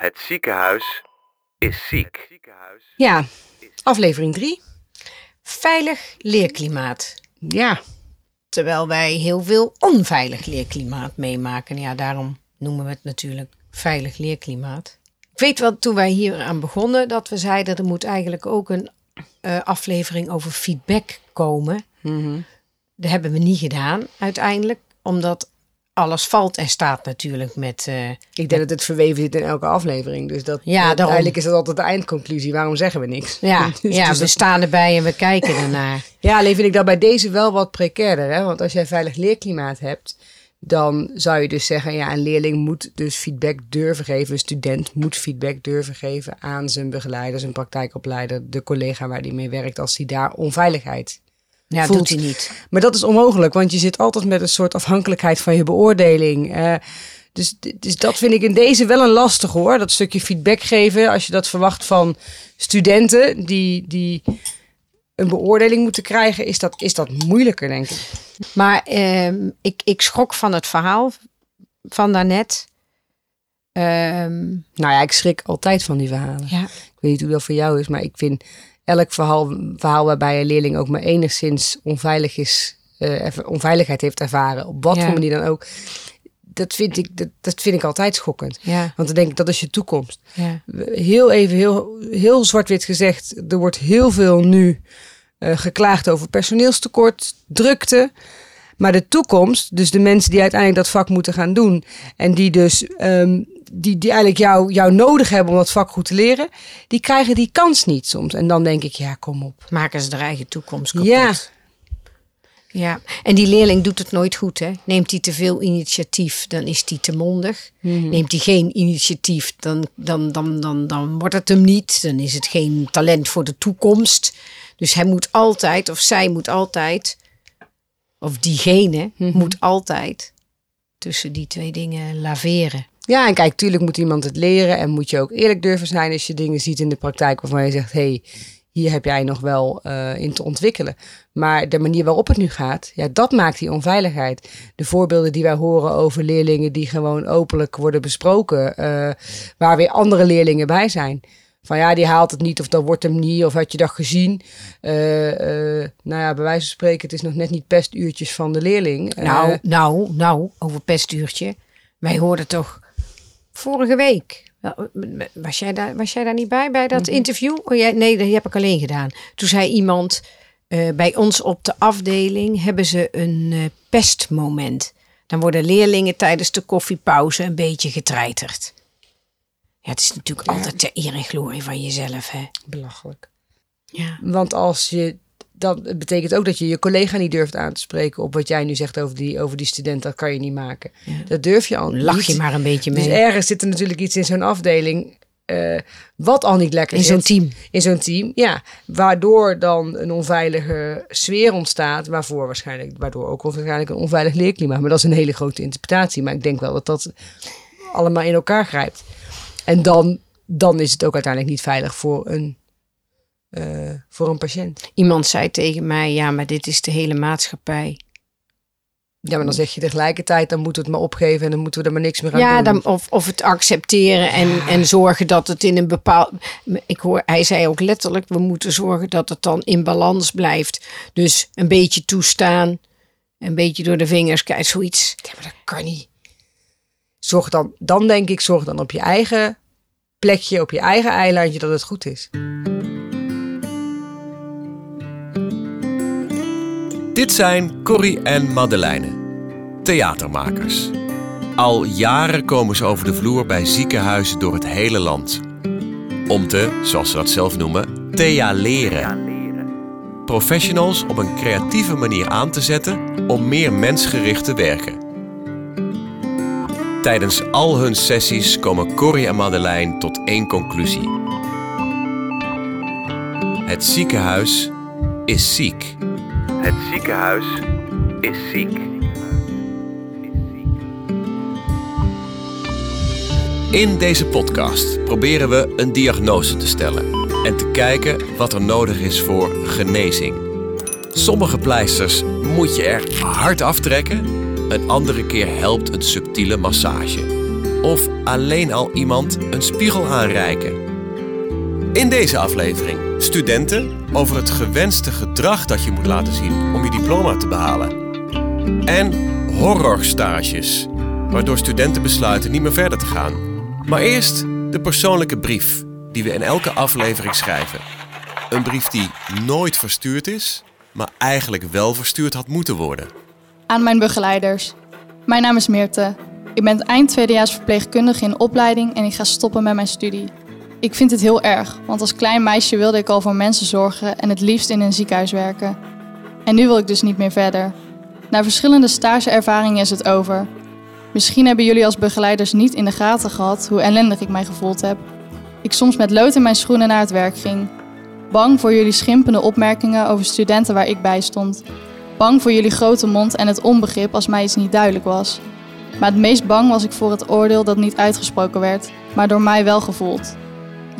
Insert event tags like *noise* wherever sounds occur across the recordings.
Het ziekenhuis is ziek. Ja, aflevering 3. Veilig leerklimaat. Ja, Terwijl wij heel veel onveilig leerklimaat meemaken. Ja, daarom noemen we het natuurlijk veilig leerklimaat. Ik weet wel, toen wij hier aan begonnen, dat we zeiden er moet eigenlijk ook een eh, aflevering over feedback komen. Dat hebben we niet gedaan uiteindelijk, omdat alles valt en staat natuurlijk met. eh, ik denk dat het verweven zit in elke aflevering. Dus dat, Ja, daarom. eigenlijk is dat altijd de eindconclusie. Waarom zeggen we niks? ja, Dus- *laughs* ja dus we dat- staan erbij en we kijken ernaar. *laughs* ja, alleen vind ik dat bij deze wel wat precairder. Hè? Want als jij veilig leerklimaat hebt, dan zou je dus zeggen... ja, een leerling moet dus feedback durven geven. Een student moet feedback durven geven aan zijn begeleider, zijn praktijkopleider... de collega waar die mee werkt, als die daar onveiligheid Ja, Voelt- doet hij niet. Maar dat is onmogelijk, want je zit altijd met een soort afhankelijkheid van je beoordeling. Eh, dus, dus dat vind ik in deze wel een lastig hoor. Dat stukje feedback geven, als je dat verwacht van studenten die, die een beoordeling moeten krijgen, is dat, is dat moeilijker, denk ik. Maar ehm, ik, ik schrok van het verhaal van daarnet. Ehm Nou ja, ik schrik altijd van die verhalen. ja, Ik weet niet hoe dat voor jou is, maar ik vind elk verhaal, verhaal waarbij een leerling ook maar enigszins onveilig is, erva- onveiligheid heeft ervaren, op wat Ja. voor manier dan ook. Dat vind, ik, dat, dat vind ik altijd schokkend. ja, Want dan denk ik, dat is je toekomst. ja. Heel even, heel, heel zwart-wit gezegd, er wordt heel veel nu eh, geklaagd over personeelstekort, drukte. Maar de toekomst, dus de mensen die uiteindelijk dat vak moeten gaan doen. En die dus ehm, die, die eigenlijk jou, jou nodig hebben om dat vak goed te leren. Die krijgen die kans niet soms. En dan denk ik, ja, kom op. Maken ze hun eigen toekomst kapot. Ja. Ja, en die leerling doet het nooit goed, hè? Neemt hij te veel initiatief, dan is hij te mondig. Neemt hij geen initiatief, dan, dan, dan, dan, dan wordt het hem niet. Dan is het geen talent voor de toekomst. Dus hij moet altijd, of zij moet altijd, of diegene moet altijd tussen die twee dingen laveren. Ja, en kijk, tuurlijk moet iemand het leren. En moet je ook eerlijk durven zijn als je dingen ziet in de praktijk waarvan je zegt, hey, hier heb jij nog wel eh, in te ontwikkelen. Maar de manier waarop het nu gaat, ja, dat maakt die onveiligheid. De voorbeelden die wij horen over leerlingen die gewoon openlijk worden besproken, eh, waar weer andere leerlingen bij zijn. Van ja, die haalt het niet of dat wordt hem niet of had je dat gezien. Eh, nou ja, bij wijze van spreken, het is nog net niet pestuurtjes van de leerling. Nou, nou, nou, over pestuurtje. Wij hoorden toch vorige week. Was jij daar, was jij daar niet bij, bij dat interview? Oh, jij, nee, dat heb ik alleen gedaan. Toen zei iemand, eh, bij ons op de afdeling hebben ze een eh, pestmoment. Dan worden leerlingen tijdens de koffiepauze een beetje getreiterd. Ja, het is natuurlijk altijd ter eer en glorie van jezelf, hè? belachelijk. Ja. Want als je. Dat betekent ook dat je je collega niet durft aan te spreken op wat jij nu zegt over die, over die student. Dat kan je niet maken. Dat durf je al Lach je niet. maar een beetje mee. Dus ergens zit er natuurlijk iets in zo'n afdeling. eh, wat al niet lekker In zit. zo'n team. In zo'n team, ja. Waardoor dan een onveilige sfeer ontstaat. Waarvoor waarschijnlijk, waardoor ook waarschijnlijk een onveilig leerklimaat. Maar dat is een hele grote interpretatie. Maar ik denk wel dat dat allemaal in elkaar grijpt. En dan, dan is het ook uiteindelijk niet veilig voor een, eh, voor een patiënt. Iemand zei tegen mij, ja, maar dit is de hele maatschappij. Ja, maar dan zeg je tegelijkertijd, dan moeten we het maar opgeven en dan moeten we er maar niks meer aan Ja, doen. dan, of, of het accepteren en, en zorgen dat het in een bepaald. Ik hoor, hij zei ook letterlijk: we moeten zorgen dat het dan in balans blijft. Dus een beetje toestaan, een beetje door de vingers kijken, zoiets. Ja, maar dat kan niet. Zorg dan, dan denk ik, zorg dan op je eigen plekje, op je eigen eilandje dat het goed is. Dit zijn Corrie en Madeleine, theatermakers. Al jaren komen ze over de vloer bij ziekenhuizen door het hele land. Om te, zoals ze dat zelf noemen, thealeren. Professionals op een creatieve manier aan te zetten om meer mensgericht te werken. Tijdens al hun sessies komen Corrie en Madeleine tot één conclusie. Het ziekenhuis is ziek. Het ziekenhuis is ziek. In deze podcast proberen we een diagnose te stellen en te kijken wat er nodig is voor genezing. Sommige pleisters moet je er hard aftrekken, een andere keer helpt een subtiele massage. Of alleen al iemand een spiegel aanreiken? In deze aflevering studenten over het gewenste gedrag dat je moet laten zien om je diploma te behalen. En horrorstages, waardoor studenten besluiten niet meer verder te gaan. Maar eerst de persoonlijke brief die we in elke aflevering schrijven. Een brief die nooit verstuurd is, maar eigenlijk wel verstuurd had moeten worden. Aan mijn begeleiders. Mijn naam is Meerte. Ik ben eind tweedejaars verpleegkundige in opleiding en ik ga stoppen met mijn studie. Ik vind het heel erg, want als klein meisje wilde ik al voor mensen zorgen en het liefst in een ziekenhuis werken. En nu wil ik dus niet meer verder. Na verschillende stageervaringen is het over. Misschien hebben jullie als begeleiders niet in de gaten gehad hoe ellendig ik mij gevoeld heb. Ik soms met lood in mijn schoenen naar het werk ging. Bang voor jullie schimpende opmerkingen over studenten waar ik bij stond. Bang voor jullie grote mond en het onbegrip als mij iets niet duidelijk was. Maar het meest bang was ik voor het oordeel dat niet uitgesproken werd, maar door mij wel gevoeld.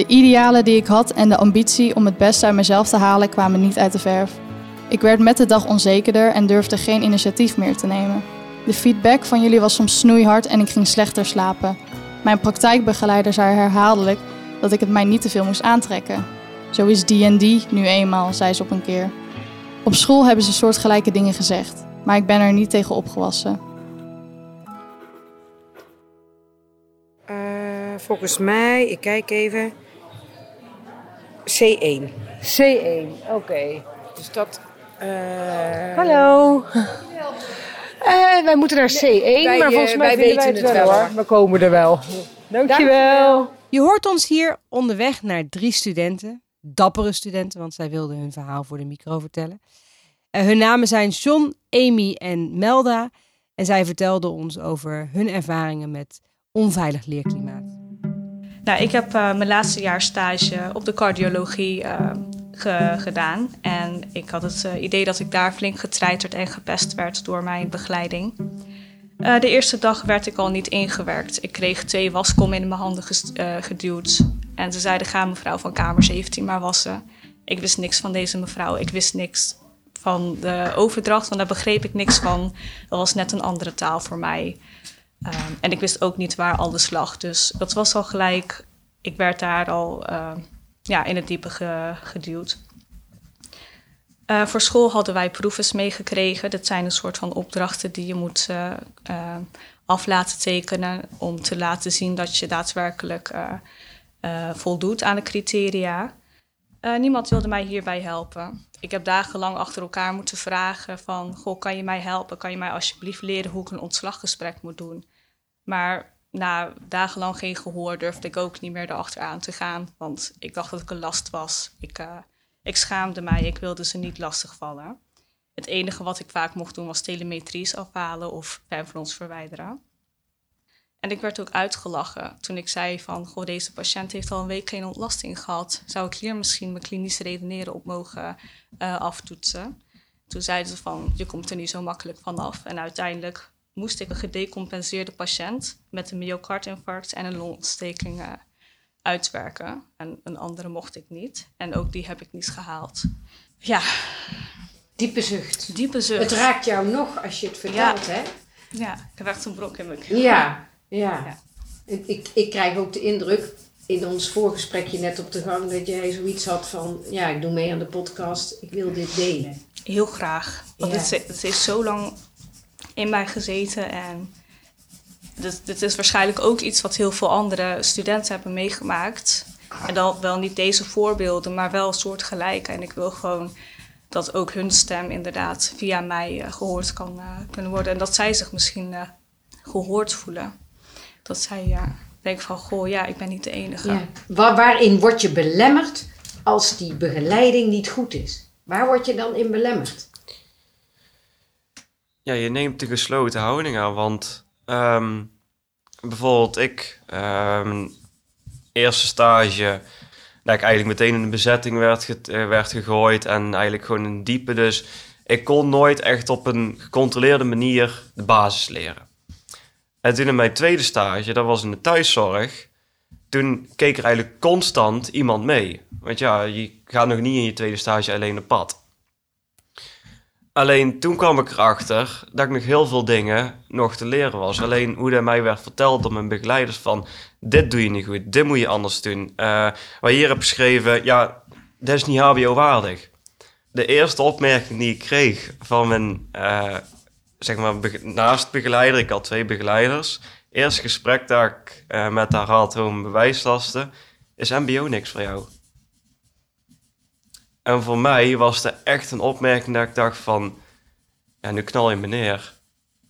De idealen die ik had en de ambitie om het beste uit mezelf te halen kwamen niet uit de verf. Ik werd met de dag onzekerder en durfde geen initiatief meer te nemen. De feedback van jullie was soms snoeihard en ik ging slechter slapen. Mijn praktijkbegeleider zei herhaaldelijk dat ik het mij niet te veel moest aantrekken. Zo is die en nu eenmaal, zei ze op een keer. Op school hebben ze soortgelijke dingen gezegd, maar ik ben er niet tegen opgewassen. Uh, volgens mij, ik kijk even, C1. C1, oké. Dus dat... Uh, Hallo. Uh, wij moeten naar C1, wij, maar volgens mij weten wij het wel, hoor. hoor. We komen er wel. Dankjewel. Dankjewel. Je hoort ons hier onderweg naar drie studenten. Dappere studenten, want zij wilden hun verhaal voor de micro vertellen. Uh, hun namen zijn John, Amy en Melda. En zij vertelden ons over hun ervaringen met onveilig leerklimaat. Nou, ik heb uh, mijn laatste jaar stage op de cardiologie ge gedaan. En ik had het uh, idee dat ik daar flink getreiterd en gepest werd door mijn begeleiding. de eerste dag werd ik al niet ingewerkt. Ik kreeg twee waskommen in mijn handen geduwd. En ze zeiden, ga mevrouw van kamer 17 maar wassen. Ik wist niks van deze mevrouw. Ik wist niks van de overdracht, want daar begreep ik niks van. Dat was net een andere taal voor mij. Um, en ik wist ook niet waar alles lag. Dus dat was al gelijk. Ik werd daar al uh, ja, in het diepe ge, geduwd. Uh, voor school hadden wij proefes meegekregen. Dat zijn een soort van opdrachten die je moet uh, af laten tekenen. om te laten zien dat je daadwerkelijk voldoet aan de criteria. niemand wilde mij hierbij helpen. Ik heb dagenlang achter elkaar moeten vragen van... Goh, kan je mij helpen? Kan je mij alsjeblieft leren hoe ik een ontslaggesprek moet doen? Maar na dagenlang geen gehoor durfde ik ook niet meer erachteraan te gaan. Want ik dacht dat ik een last was. Ik, uh, ik schaamde mij, ik wilde ze niet lastigvallen. Het enige wat ik vaak mocht doen was telemetries afhalen of ons verwijderen. En ik werd ook uitgelachen toen ik zei van... Goh, deze patiënt heeft al een week geen ontlasting gehad. Zou ik hier misschien mijn klinische redeneren op mogen uh, aftoetsen? Toen zeiden ze van, je komt er niet zo makkelijk vanaf. En uiteindelijk moest ik een gedecompenseerde patiënt... met een myocardinfarct en een longontsteking uh, uitwerken. En een andere mocht ik niet. En ook die heb ik niet gehaald. Ja. Diepe zucht. Diepe zucht. Het raakt jou nog als je het vertelt, ja. hè? Ja, ik heb echt een brok in mijn keel. Ja, ja. ja. Ik, ik, ik krijg ook de indruk in ons voorgesprekje net op de gang dat jij zoiets had van: ja, ik doe mee aan de podcast, ik wil dit delen. Heel graag. Want Ja. het, is- het is zo lang in mij gezeten en dit, dit is waarschijnlijk ook iets wat heel veel andere studenten hebben meegemaakt. En dan wel niet deze voorbeelden, maar wel soortgelijke. En ik wil gewoon dat ook hun stem inderdaad via mij eh, gehoord kan eh, kunnen worden. En dat zij zich misschien eh, gehoord voelen. Dat zij eh, denken van, goh, ja, ik ben niet de enige. Ja. Waar, waarin word je belemmerd als die begeleiding niet goed is? Waar word je dan in belemmerd? Ja, je neemt de gesloten houding aan, want ehm, bijvoorbeeld ik, ehm, eerste stage, dat ik eigenlijk meteen in de bezetting werd, ge- eh, werd gegooid en eigenlijk gewoon in diepe. Dus ik kon nooit echt op een gecontroleerde manier de basis leren. En toen in mijn tweede stage, dat was in de thuiszorg, toen keek er eigenlijk constant iemand mee. Want ja, je gaat nog niet in je tweede stage alleen op pad. Alleen toen kwam ik erachter dat ik nog heel veel dingen nog te leren was. Alleen hoe dat mij werd verteld door mijn begeleiders van... dit doe je niet goed, dit moet je anders doen. Uh, waar je hier heb geschreven, ja, dat is niet hbo-waardig. De eerste opmerking die ik kreeg van mijn, uh, zeg maar, naast begeleider... ik had twee begeleiders. Eerste gesprek dat ik uh, met haar had over bewijslasten... is mbo niks voor jou? En voor mij was het echt een opmerking dat ik dacht van... Ja, nu knal je me neer.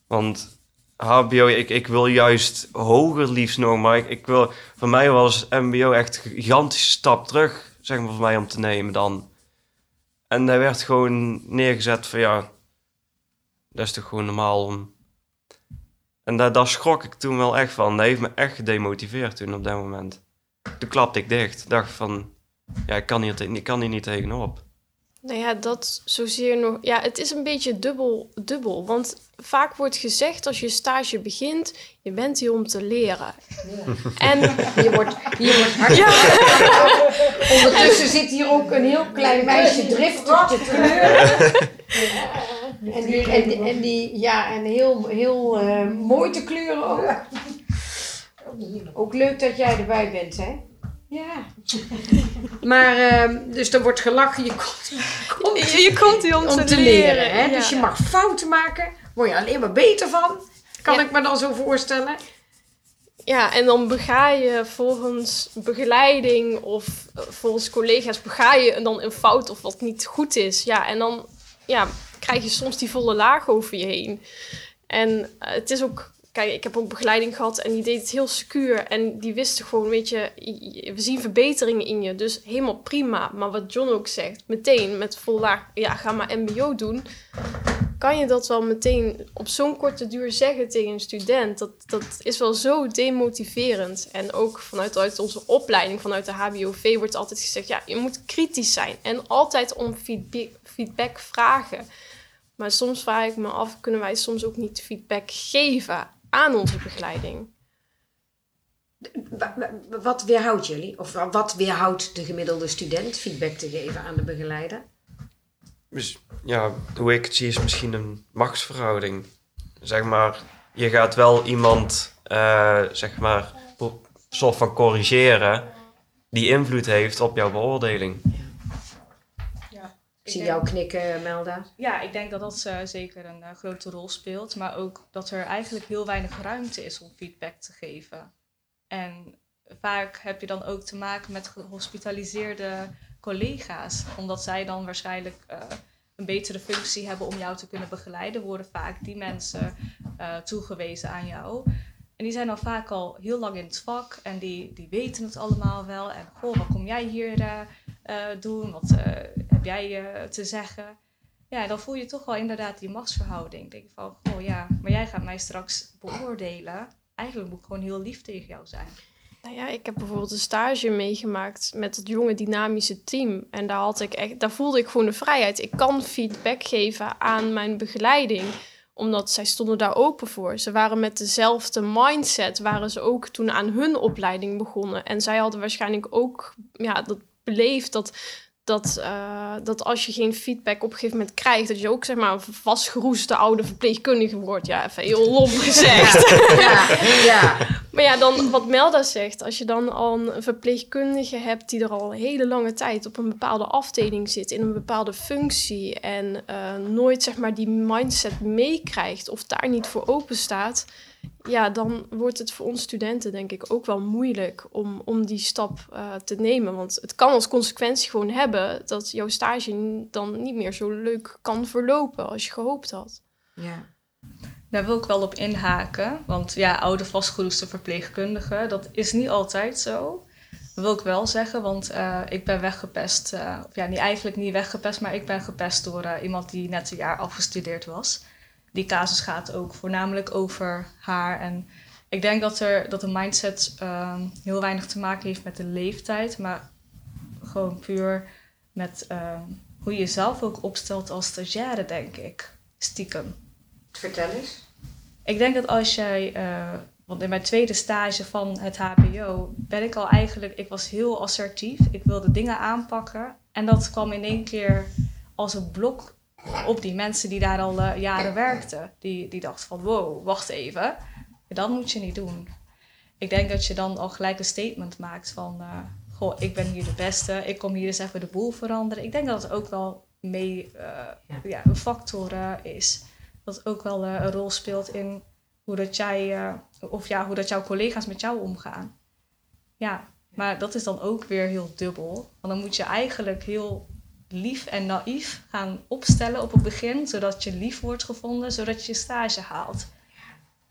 Want HBO, ik, ik wil juist hoger liefst nog, maar ik, ik wil... Voor mij was MBO echt een gigantische stap terug, zeg maar, voor mij om te nemen dan. En daar werd gewoon neergezet van, ja... Dat is toch gewoon normaal om... En daar, daar schrok ik toen wel echt van. Dat heeft me echt gedemotiveerd toen op dat moment. Toen klapte ik dicht. Dacht van ja, ik kan hier, ik kan hier niet tegenop. Nou ja, dat zozeer nog. Ja, het is een beetje dubbel, dubbel. Want vaak wordt gezegd als je stage begint, je bent hier om te leren. En je wordt, je wordt hartstikke. Ondertussen zit hier ook een heel klein meisje driftig te kleuren. En die, en, en die, ja, en heel, heel uh, mooi te kleuren ook. Ook leuk dat jij erbij bent, hè? Ja. maar, uh, dus er wordt gelachen. Je komt, komt, je, je komt hier om, om te, leren. hè? Dus je mag fouten maken. Word je alleen maar beter van. Kan ik me dan zo voorstellen. Ja, en dan bega je volgens begeleiding of eh, volgens collega's bega je dan een fout of wat niet goed is. Ja, en dan ja, krijg je soms die volle laag over je heen. En uh, het is ook kijk, ik heb ook begeleiding gehad en die deed het heel secuur. En die wisten gewoon, weet je, we zien verbeteringen in je. Dus helemaal prima. Maar wat John ook zegt, meteen met vol ja, ga maar MBO doen. Kan je dat wel meteen op zo'n korte duur zeggen tegen een student? Dat, dat is wel zo demotiverend. En ook vanuit uit onze opleiding, vanuit de HBOV, wordt altijd gezegd: ja, je moet kritisch zijn en altijd om feedback, feedback vragen. Maar soms vraag ik me af, kunnen wij soms ook niet feedback geven aan onze begeleiding. Wat weerhoudt jullie? Of wat weerhoudt de gemiddelde student feedback te geven aan de begeleider? Dus, ja, hoe ik het zie is misschien een machtsverhouding. Zeg maar, je gaat wel iemand, uh, zeg maar, soort van corrigeren die invloed heeft op jouw beoordeling. Ik zie jou knikken, Melda. Ja, ik denk dat dat uh, zeker een uh, grote rol speelt. Maar ook dat er eigenlijk heel weinig ruimte is om feedback te geven. En vaak heb je dan ook te maken met gehospitaliseerde collega's. Omdat zij dan waarschijnlijk uh, een betere functie hebben om jou te kunnen begeleiden, worden vaak die mensen toegewezen aan jou. En die zijn dan vaak al heel lang in het vak en die, die weten het allemaal wel. En goh, wat kom jij hier doen? Wat heb jij uh, te zeggen? Ja, dan voel je toch wel inderdaad die machtsverhouding. Denk van, oh ja, maar jij gaat mij straks beoordelen. Eigenlijk moet ik gewoon heel lief tegen jou zijn. Nou ja, ik heb bijvoorbeeld een stage meegemaakt met het jonge dynamische team. En daar, had ik echt, daar voelde ik gewoon de vrijheid. Ik kan feedback geven aan mijn begeleiding omdat zij stonden daar open voor. Ze waren met dezelfde mindset, waren ze ook toen aan hun opleiding begonnen. En zij hadden waarschijnlijk ook ja, dat beleefd dat dat, uh, dat als je geen feedback op een gegeven moment krijgt, dat je ook zeg maar een vastgeroeste oude verpleegkundige wordt. Ja, even heel lomp gezegd. ja, ja. Maar ja, dan wat Melda zegt, als je dan al een verpleegkundige hebt die er al hele lange tijd op een bepaalde afdeling zit, in een bepaalde functie en uh, nooit zeg maar die mindset meekrijgt of daar niet voor open staat ja, dan wordt het voor ons studenten denk ik ook wel moeilijk om, om die stap uh, te nemen. Want het kan als consequentie gewoon hebben dat jouw stage dan niet meer zo leuk kan verlopen als je gehoopt had. Ja. Daar wil ik wel op inhaken. Want ja, oude vastgeroeste verpleegkundige, dat is niet altijd zo. Dat wil ik wel zeggen, want uh, ik ben weggepest. Uh, of ja, niet, eigenlijk niet weggepest, maar ik ben gepest door iemand die net een jaar afgestudeerd was die casus gaat ook voornamelijk over haar. En ik denk dat, er, dat de mindset um, heel weinig te maken heeft met de leeftijd, maar gewoon puur met um, hoe je jezelf ook opstelt als stagiaire, denk ik. Stiekem. Vertel eens. Ik denk dat als jij, uh, want in mijn tweede stage van het HBO ben ik al eigenlijk, ik was heel assertief. Ik wilde dingen aanpakken en dat kwam in één keer als een blok op die mensen die daar al eh, jaren werkten. Die, die dachten van, wow, wacht even. Dat moet je niet doen. Ik denk dat je dan al gelijk een statement maakt van... eh, goh, ik ben hier de beste. Ik kom hier eens even de boel veranderen. Ik denk dat het ook wel mee eh, ja. een factor eh, is. Dat ook wel eh, een rol speelt in hoe dat jij... eh, of ja, hoe dat jouw collega's met jou omgaan. Ja, maar dat is dan ook weer heel dubbel. Want dan moet je eigenlijk heel lief en naïef gaan opstellen op het begin, zodat je lief wordt gevonden, zodat je je stage haalt.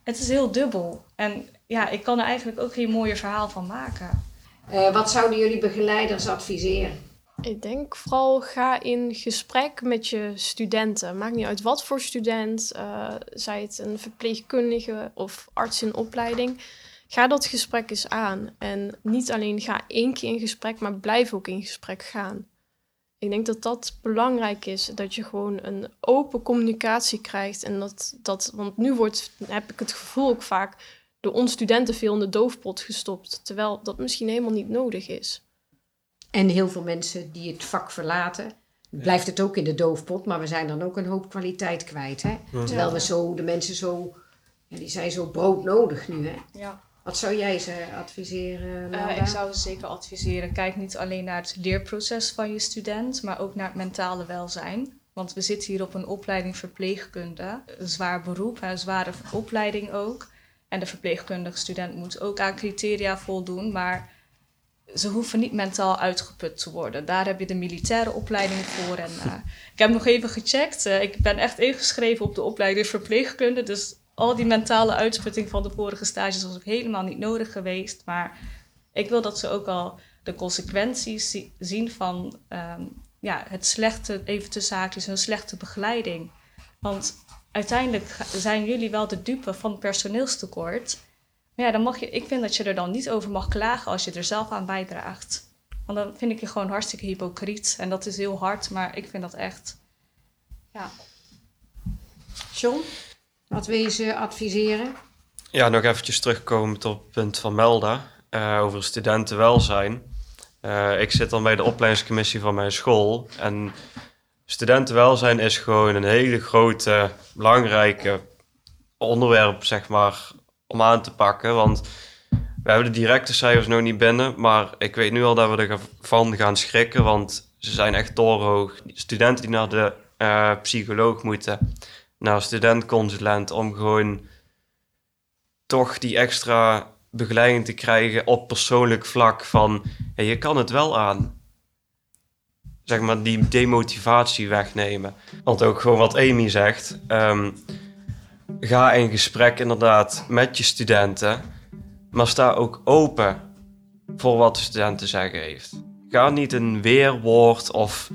Het is heel dubbel. En ja, ik kan er eigenlijk ook geen mooier verhaal van maken. Eh, wat zouden jullie begeleiders adviseren? Ik denk vooral ga in gesprek met je studenten. Maakt niet uit wat voor student, eh zij het een verpleegkundige of arts in opleiding. Ga dat gesprek eens aan. En niet alleen ga één keer in gesprek, maar blijf ook in gesprek gaan. Ik denk dat dat belangrijk is, dat je gewoon een open communicatie krijgt. En dat, dat want nu wordt, heb ik het gevoel ook vaak, door ons studenten veel in de doofpot gestopt. Terwijl dat misschien helemaal niet nodig is. En heel veel mensen die het vak verlaten, blijft het ook in de doofpot, maar we zijn dan ook een hoop kwaliteit kwijt. Hè? Terwijl we zo, de mensen zo, ja, die zijn zo broodnodig nu. Hè? Ja. Wat zou jij ze adviseren? Eh, Melda? ik zou zeker adviseren, kijk niet alleen naar het leerproces van je student, maar ook naar het mentale welzijn. Want we zitten hier op een opleiding verpleegkunde, een zwaar beroep, een zware opleiding ook. En de verpleegkundige student moet ook aan criteria voldoen, maar ze hoeven niet mentaal uitgeput te worden. Daar heb je de militaire opleiding voor. En, eh, *laughs* ik heb nog even gecheckt. eh, ik ben echt ingeschreven op de opleiding verpleegkunde. Dus al die mentale uitputting van de vorige stages was ook helemaal niet nodig geweest. Maar ik wil dat ze ook al de consequenties zi- zien van ehm, ja, het slechte, even tussen haakjes, een slechte begeleiding. Want uiteindelijk zijn jullie wel de dupe van personeelstekort. Maar ja, dan mag je, ik vind dat je er dan niet over mag klagen als je er zelf aan bijdraagt. Want dan vind ik je gewoon hartstikke hypocriet. En dat is heel hard, maar ik vind dat echt. Ja. John, wat wil je ze adviseren? Ja, nog eventjes terugkomend op het punt van Melda eh, over studentenwelzijn. Eh, ik zit dan bij de opleidingscommissie van mijn school. En studentenwelzijn is gewoon een hele grote, belangrijke onderwerp, zeg maar, om aan te pakken. Want we hebben de directe cijfers nog niet binnen, maar ik weet nu al dat we ervan gaan schrikken, want ze zijn echt torenhoog. Studenten die naar de eh, psycholoog moeten, naar studentconsulent, om gewoon toch die extra begeleiding te krijgen op persoonlijk vlak van je kan het wel aan. Zeg maar die demotivatie wegnemen. Want ook gewoon wat Amy zegt. ehm, ga in gesprek inderdaad met je studenten. Maar sta ook open voor wat de student te zeggen heeft. Ga niet een weerwoord of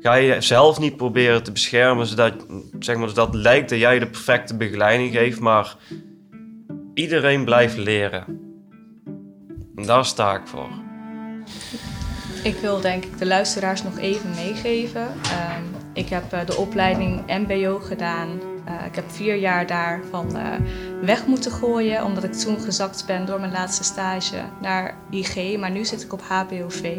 ga je zelf niet proberen te beschermen zodat, zeg maar, zodat het lijkt dat jij de perfecte begeleiding geeft. Maar iedereen blijft leren. En daar sta ik voor. Ik wil denk ik de luisteraars nog even meegeven. Ehm, ik heb eh, de opleiding MBO gedaan. Eh, ik heb vier jaar daarvan eh, weg moeten gooien, omdat ik toen gezakt ben door mijn laatste stage naar IG. Maar nu zit ik op HBOV.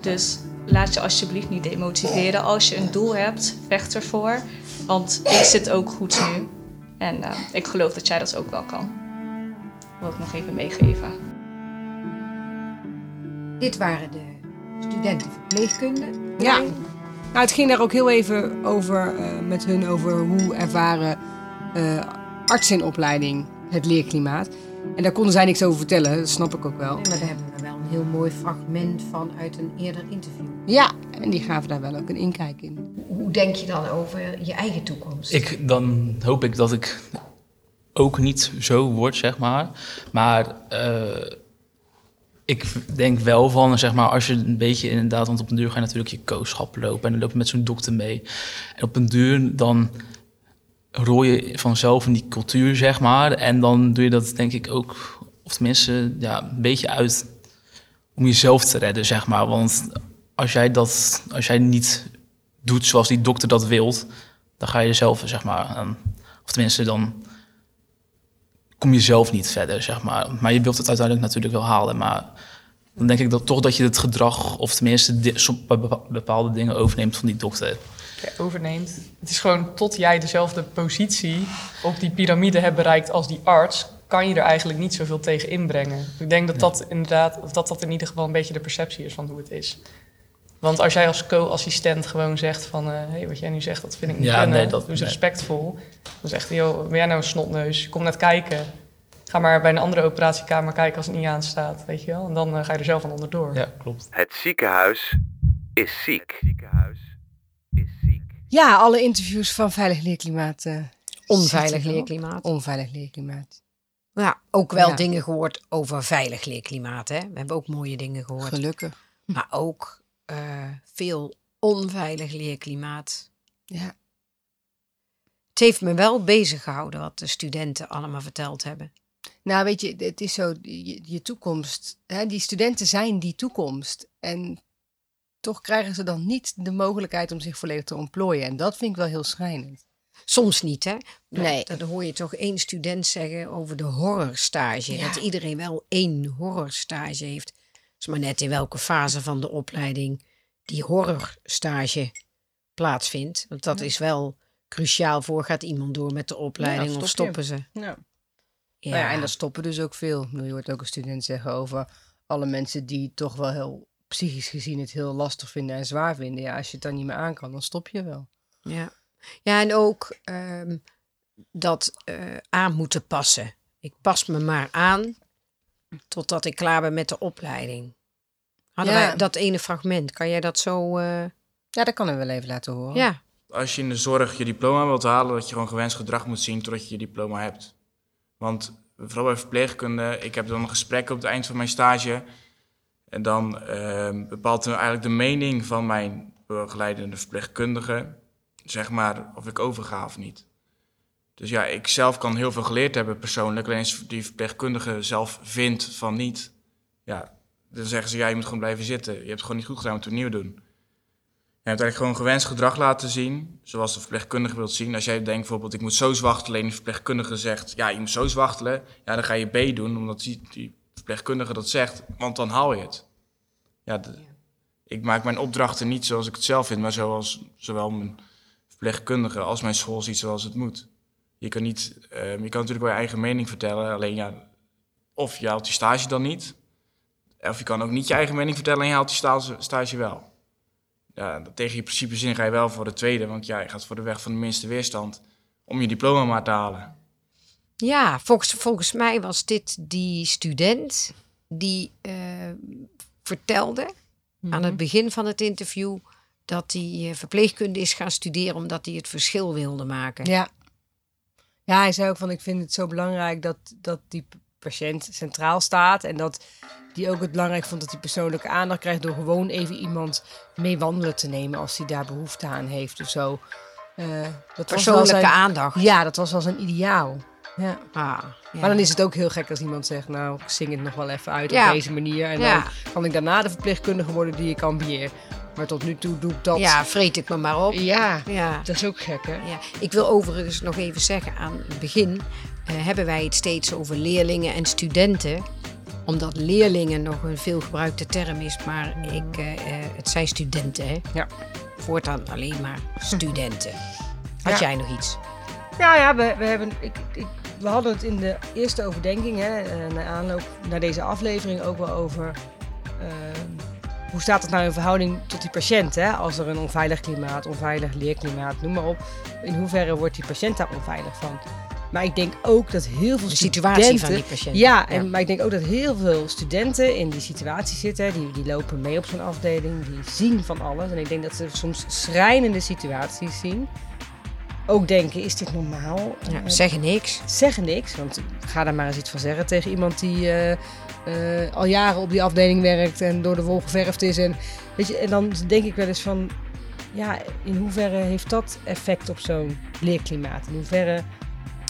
Dus laat je alsjeblieft niet demotiveren. Als je een doel hebt, vecht ervoor. Want ik zit ook goed nu. En eh, ik geloof dat jij dat ook wel kan. wil ik nog even meegeven. Dit waren de studenten verpleegkunde. Ja. Nou, het ging daar ook heel even over eh, met hun over hoe ervaren eh artsen in opleiding het leerklimaat. En daar konden zij niks over vertellen, dat snap ik ook wel. Maar daar hebben we wel een heel mooi fragment van uit een eerder interview. Ja, en die gaven daar wel ook een inkijk in. Hoe denk je dan over je eigen toekomst? Ik, dan hoop ik dat ik ook niet zo word, zeg maar. Maar eh, ik denk wel van, zeg maar, als je een beetje inderdaad... want op een duur ga je natuurlijk je kooschap lopen... en dan loop je met zo'n dokter mee. En op een duur dan rol je vanzelf in die cultuur, zeg maar. En dan doe je dat denk ik ook, of tenminste, ja, een beetje uit... om jezelf te redden, zeg maar. Want als jij dat, als jij niet doet zoals die dokter dat wilt... dan ga je zelf, zeg maar... aan- of tenminste, dan kom je zelf niet verder, zeg maar. Maar je wilt het uiteindelijk natuurlijk wel halen. Maar dan denk ik dat toch dat je het gedrag, of tenminste bepaalde dingen overneemt van die dokter. overneemt. Het is gewoon tot jij dezelfde positie op die piramide hebt bereikt als die arts, kan je er eigenlijk niet zoveel tegen inbrengen. Ik denk dat dat inderdaad, of dat dat in ieder geval een beetje de perceptie is van hoe het is. Want als jij als co-assistent gewoon zegt van, hé, hey, wat jij nu zegt, dat vind ik niet Ja, kunnen. nee, dat- Doe nee. respectvol. Dan zegt hij, joh, ben jij nou een snotneus? Kom net kijken. Ga maar bij een andere operatiekamer kijken als het niet aanstaat, weet je wel. En dan eh, ga je er zelf aan onderdoor. Ja, klopt. Het ziekenhuis is ziek. ziekenhuis is ziek. Ja, alle interviews van Veilig Leerklimaat. eh, Onveilig leerklimaat. Onveilig Leerklimaat. Ja, ook wel Ja. dingen gehoord over veilig leerklimaat. Hè? We hebben ook mooie dingen gehoord. Gelukkig. Maar ook eh, veel onveilig leerklimaat. Ja. Het heeft me wel bezig gehouden wat de studenten allemaal verteld hebben. Nou, weet je, het is zo, je, je toekomst, hè, die studenten zijn die toekomst. En toch krijgen ze dan niet de mogelijkheid om zich volledig te ontplooien. En dat vind ik wel heel schrijnend. Soms niet, hè? Nee. Dan hoor je toch één student zeggen over de horrorstage. Ja. Dat iedereen wel één horrorstage heeft. Is maar net in welke fase van de opleiding die horrorstage plaatsvindt. Want dat is wel cruciaal voor gaat iemand door met de opleiding Ja, of je. stoppen ze. Ja. Ja. Nou ja, en daar stoppen dus ook veel. Je hoort ook een student zeggen over alle mensen die toch wel heel psychisch gezien het heel lastig vinden en zwaar vinden. Ja, als je het dan niet meer aan kan, dan stop je wel. Ja, ja en ook ehm, dat eh, aan moeten passen. Ik pas me maar aan totdat ik klaar ben met de opleiding. Hadden Ja. wij dat ene fragment? Kan jij dat zo... eh, Ja, dat kan ik wel even laten horen. ja, als je in de zorg je diploma wilt halen, dat je gewoon gewenst gedrag moet zien totdat je je diploma hebt. Want vooral bij verpleegkunde, ik heb dan een gesprek op het eind van mijn stage. En dan ehm, bepaalt dan eigenlijk de mening van mijn begeleidende verpleegkundige, zeg maar, of ik overga of niet. Dus ja, ik zelf kan heel veel geleerd hebben persoonlijk. Alleen als die verpleegkundige zelf vindt van niet, ja, dan zeggen ze, ja, je moet gewoon blijven zitten. Je hebt het gewoon niet goed gedaan, moet het opnieuw doen. Je hebt eigenlijk gewoon gewenst gedrag laten zien, zoals de verpleegkundige wilt zien. Als jij denkt bijvoorbeeld, ik moet zo zwachtelen en de verpleegkundige zegt, ja, je moet zo zwachtelen. Ja, dan ga je B doen, omdat die, die verpleegkundige dat zegt, want dan haal je het. Ja, de- ik maak mijn opdrachten niet zoals ik het zelf vind, maar zoals zowel mijn verpleegkundige als mijn school ziet zoals het moet. Je kan, niet, ehm, je kan natuurlijk wel je eigen mening vertellen, alleen ja, of je haalt je stage dan niet, of je kan ook niet je eigen mening vertellen en je haalt je stage, stage wel ja, tegen je principe zin ga je wel voor de tweede, want ja, je gaat voor de weg van de minste weerstand om je diploma maar te halen. ja volgens, volgens mij was dit die student die eh, vertelde aan het begin van het interview dat hij eh, verpleegkunde is gaan studeren omdat hij het verschil wilde maken. Ja. Ja, hij zei ook van ik vind het zo belangrijk dat, dat die patiënt centraal staat. En dat die ook het belangrijk vond dat hij persoonlijke aandacht krijgt door gewoon even iemand mee wandelen te nemen als hij daar behoefte aan heeft of zo. Eh, dat was Persoonlijke zijn- aandacht. Ja, dat was wel zijn ideaal. Ja. Ah, ja. Maar dan is het ook heel gek als iemand zegt, nou, ik zing het nog wel even uit Ja. op deze manier. En dan kan ik daarna de verpleegkundige worden die ik ambieer. Maar tot nu toe doe ik dat. Ja, vreet ik me maar op. Ja, Ja. dat is ook gek, hè? Ja, ik wil overigens nog even zeggen, aan het begin eh, hebben wij het steeds over leerlingen en studenten. Omdat leerlingen nog een veelgebruikte term is, maar ik, eh, eh, het zijn studenten. Hè? Ja. Voortaan alleen maar studenten. Had Ja. jij nog iets? Ja, ja, we, we, hebben, ik, ik, we hadden het in de eerste overdenking, hè, eh, na aanloop naar deze aflevering, ook wel over ehm, hoe staat het nou in verhouding tot die patiënt. Hè? Als er een onveilig klimaat, onveilig leerklimaat, noem maar op. In hoeverre wordt die patiënt daar onveilig van? Maar ik denk ook dat heel veel De studenten... situatie van die patiënt. Ja, en, maar ik denk ook dat heel veel studenten in die situatie zitten. Die, die lopen mee op zo'n afdeling, die zien van alles. En ik denk dat ze soms schrijnende situaties zien. Ook denken, is dit normaal? Ja, Eh, zeggen niks. zeggen niks. Want ga daar maar eens iets van zeggen tegen iemand die eh, eh, al jaren op die afdeling werkt en door de wol geverfd is. En, weet je, en dan denk ik wel eens van, ja, in hoeverre heeft dat effect op zo'n leerklimaat? In hoeverre,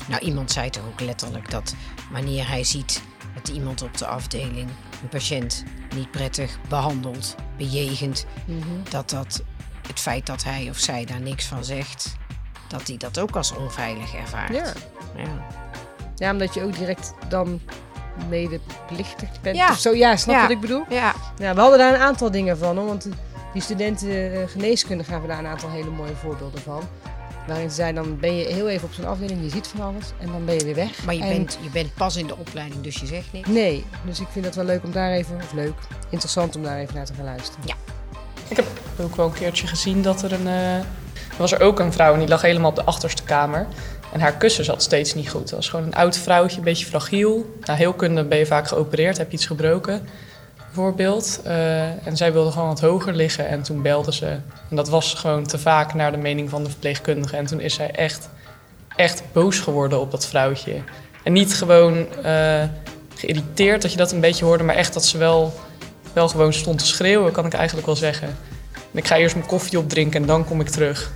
Nou, iemand zei toch ook letterlijk dat wanneer hij ziet dat iemand op de afdeling een patiënt niet prettig behandelt, bejegent, dat dat het feit dat hij of zij daar niks van zegt, dat hij dat ook als onveilig ervaart. Ja. ja. ja, omdat je ook direct dan medeplichtig bent Ja. of zo. Ja, snap Ja. wat ik bedoel? Ja, Ja, we hadden daar een aantal dingen van, hoor, want Die studenten eh, geneeskunde gaven daar een aantal hele mooie voorbeelden van. Waarin ze zeiden, dan ben je heel even op zo'n afdeling, je ziet van alles en dan ben je weer weg. Maar je, En- bent, je bent pas in de opleiding, dus je zegt niks. Nee, dus ik vind het wel leuk om daar even, of leuk, interessant om daar even naar te gaan luisteren. Ja. Ik heb ook wel een keertje gezien dat er een... eh, er was er ook een vrouw en die lag helemaal op de achterste kamer. En haar kussen zat steeds niet goed. Dat was gewoon een oud vrouwtje, een beetje fragiel. Na heelkunde ben je vaak geopereerd, heb je iets gebroken, bijvoorbeeld. Eh, en zij wilde gewoon wat hoger liggen en toen belde ze. En dat was gewoon te vaak naar de mening van de verpleegkundige. En toen is zij echt, echt boos geworden op dat vrouwtje. En niet gewoon eh, geïrriteerd dat je dat een beetje hoorde, maar echt dat ze wel, wel gewoon stond te schreeuwen, kan ik eigenlijk wel zeggen. En ik ga eerst mijn koffie opdrinken en dan kom ik terug.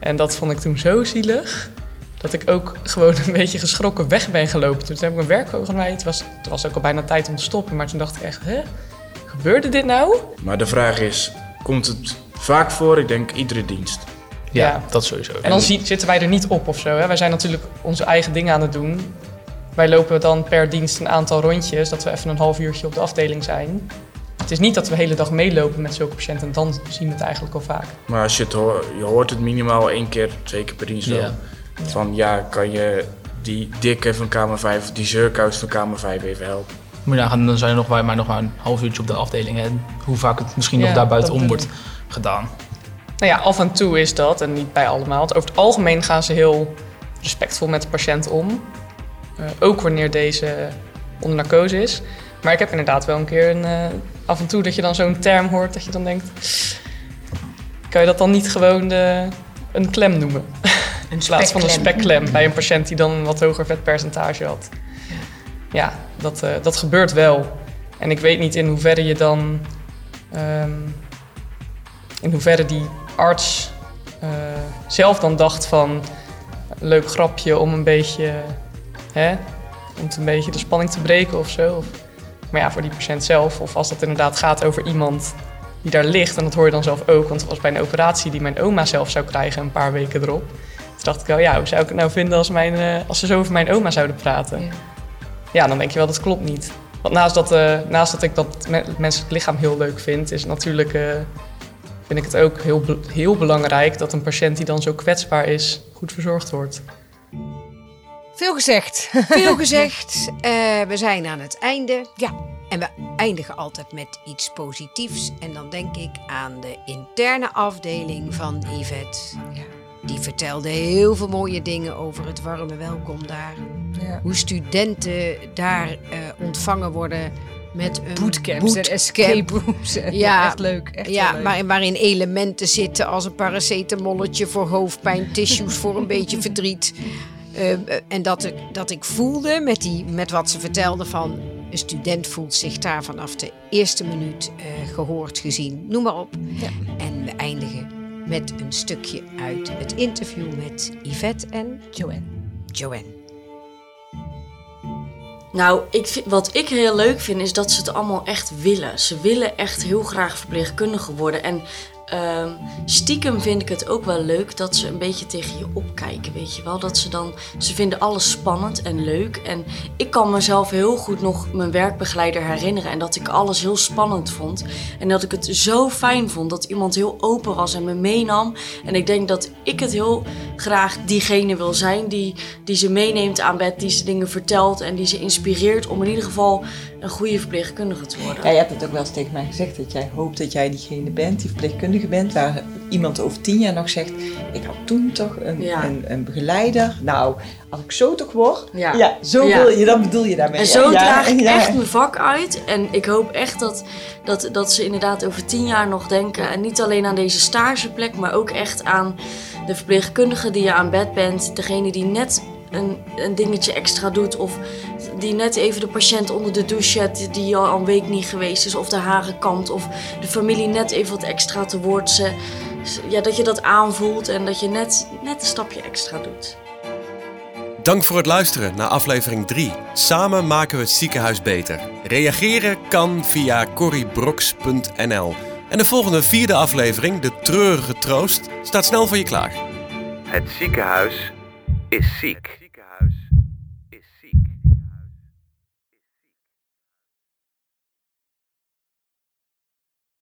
En dat vond ik toen zo zielig. Dat ik ook gewoon een beetje geschrokken weg ben gelopen. Toen heb ik mijn werk overgemaakt. Het was, het was ook al bijna tijd om te stoppen. Maar toen dacht ik echt, hè? Gebeurde dit nou? Maar de vraag is, komt het vaak voor? Ik denk iedere dienst. Ja, Ja. dat sowieso. En dan zitten wij er niet op of zo. Hè? Wij zijn natuurlijk onze eigen dingen aan het doen. Wij lopen dan per dienst een aantal rondjes. Dat we even een half uurtje op de afdeling zijn. Het is niet dat we de hele dag meelopen met zulke patiënten. En dan zien we het eigenlijk al vaak. Maar als je het hoort, je hoort het minimaal één keer, twee keer per dienst. Ja. Van ja, kan je die dikke van kamer 5 of die zeurkous van kamer 5 even helpen? Moet je nagaan, dan zijn er nog maar, maar nog maar een half uurtje op de afdeling. En hoe vaak het misschien Ja, nog daar buitenom wordt gedaan. Nou ja, af en toe is dat, en niet bij allemaal. Want over het algemeen gaan ze heel respectvol met de patiënt om. Eh, ook wanneer deze onder narcose is. Maar ik heb inderdaad wel een keer een, eh, af en toe dat je dan zo'n term hoort dat je dan denkt... Kan je dat dan niet gewoon de, een klem noemen? In plaats van een spekklem bij een patiënt die dan een wat hoger vetpercentage had. Ja, dat, eh, dat gebeurt wel. En ik weet niet in hoeverre je dan... ehm, in hoeverre die arts eh, zelf dan dacht van leuk grapje om een beetje, hè, om een beetje de spanning te breken of zo. Of, maar ja, voor die patiënt zelf, of als dat inderdaad gaat over iemand die daar ligt, en dat hoor je dan zelf ook, want het was bij een operatie die mijn oma zelf zou krijgen een paar weken erop. Toen dacht ik wel, ja, hoe zou ik het nou vinden als, mijn, eh, als ze zo over mijn oma zouden praten? Ja. Ja, dan denk je wel, dat klopt niet. Want naast dat, eh, naast dat ik dat me- het menselijk lichaam heel leuk vind, is het natuurlijk, eh, vind ik het ook heel, heel belangrijk dat een patiënt die dan zo kwetsbaar is, goed verzorgd wordt. Veel gezegd. *laughs* Veel gezegd. Eh, we zijn aan het einde. Ja. En we eindigen altijd met iets positiefs. En dan denk ik aan de interne afdeling van Yvette. Ja. Die vertelde heel veel mooie dingen over het warme welkom daar. Ja. Hoe studenten daar eh, ontvangen worden met een Bootcamps en escape rooms. *laughs* Ja. Ja, echt leuk. Echt ja, heel leuk. maar, waarin elementen zitten als een paracetamolletje voor hoofdpijn, tissues voor een beetje verdriet. Eh, en dat ik, dat ik voelde met, die, met wat ze vertelde van... een student voelt zich daar vanaf de eerste minuut eh, gehoord, gezien, noem maar op. En we eindigen met een stukje uit het interview met Yvette en Joanne. Joanne. Nou, ik vind, wat ik heel leuk vind is dat ze het allemaal echt willen. Ze willen echt heel graag verpleegkundige worden. En ehm, stiekem vind ik het ook wel leuk dat ze een beetje tegen je opkijken, weet je wel. Dat ze dan, ze vinden alles spannend en leuk. En ik kan mezelf heel goed nog mijn werkbegeleider herinneren. En dat ik alles heel spannend vond. En dat ik het zo fijn vond dat iemand heel open was en me meenam. En ik denk dat ik het heel graag diegene wil zijn die, die ze meeneemt aan bed, die ze dingen vertelt en die ze inspireert om in ieder geval een goede verpleegkundige te worden. Ja, je hebt het ook wel eens tegen mij gezegd dat jij hoopt dat jij diegene bent, die verpleegkundige bent, waar iemand over tien jaar nog zegt: Ik had toen toch een, Ja. een, een begeleider. Nou, als ik zo toch word, Ja. ja, zo Ja. wil je, dat bedoel je daarmee. En zo draag ik *laughs* echt mijn vak uit. En ik hoop echt dat, dat, dat ze inderdaad over tien jaar nog denken. En niet alleen aan deze stageplek, maar ook echt aan de verpleegkundige die je aan bed bent. Degene die net een, een dingetje extra doet. Of die net even de patiënt onder de douche zet die al een week niet geweest is. Of de haren kant. Of de familie net even wat extra te woord zet. Ja, dat je dat aanvoelt en dat je net, net een stapje extra doet. Dank voor het luisteren naar aflevering 3. Samen maken we het ziekenhuis beter. Reageren kan via corrybrox.nl. En de volgende vierde aflevering, de treurige troost, staat snel voor je klaar. Het ziekenhuis is ziek.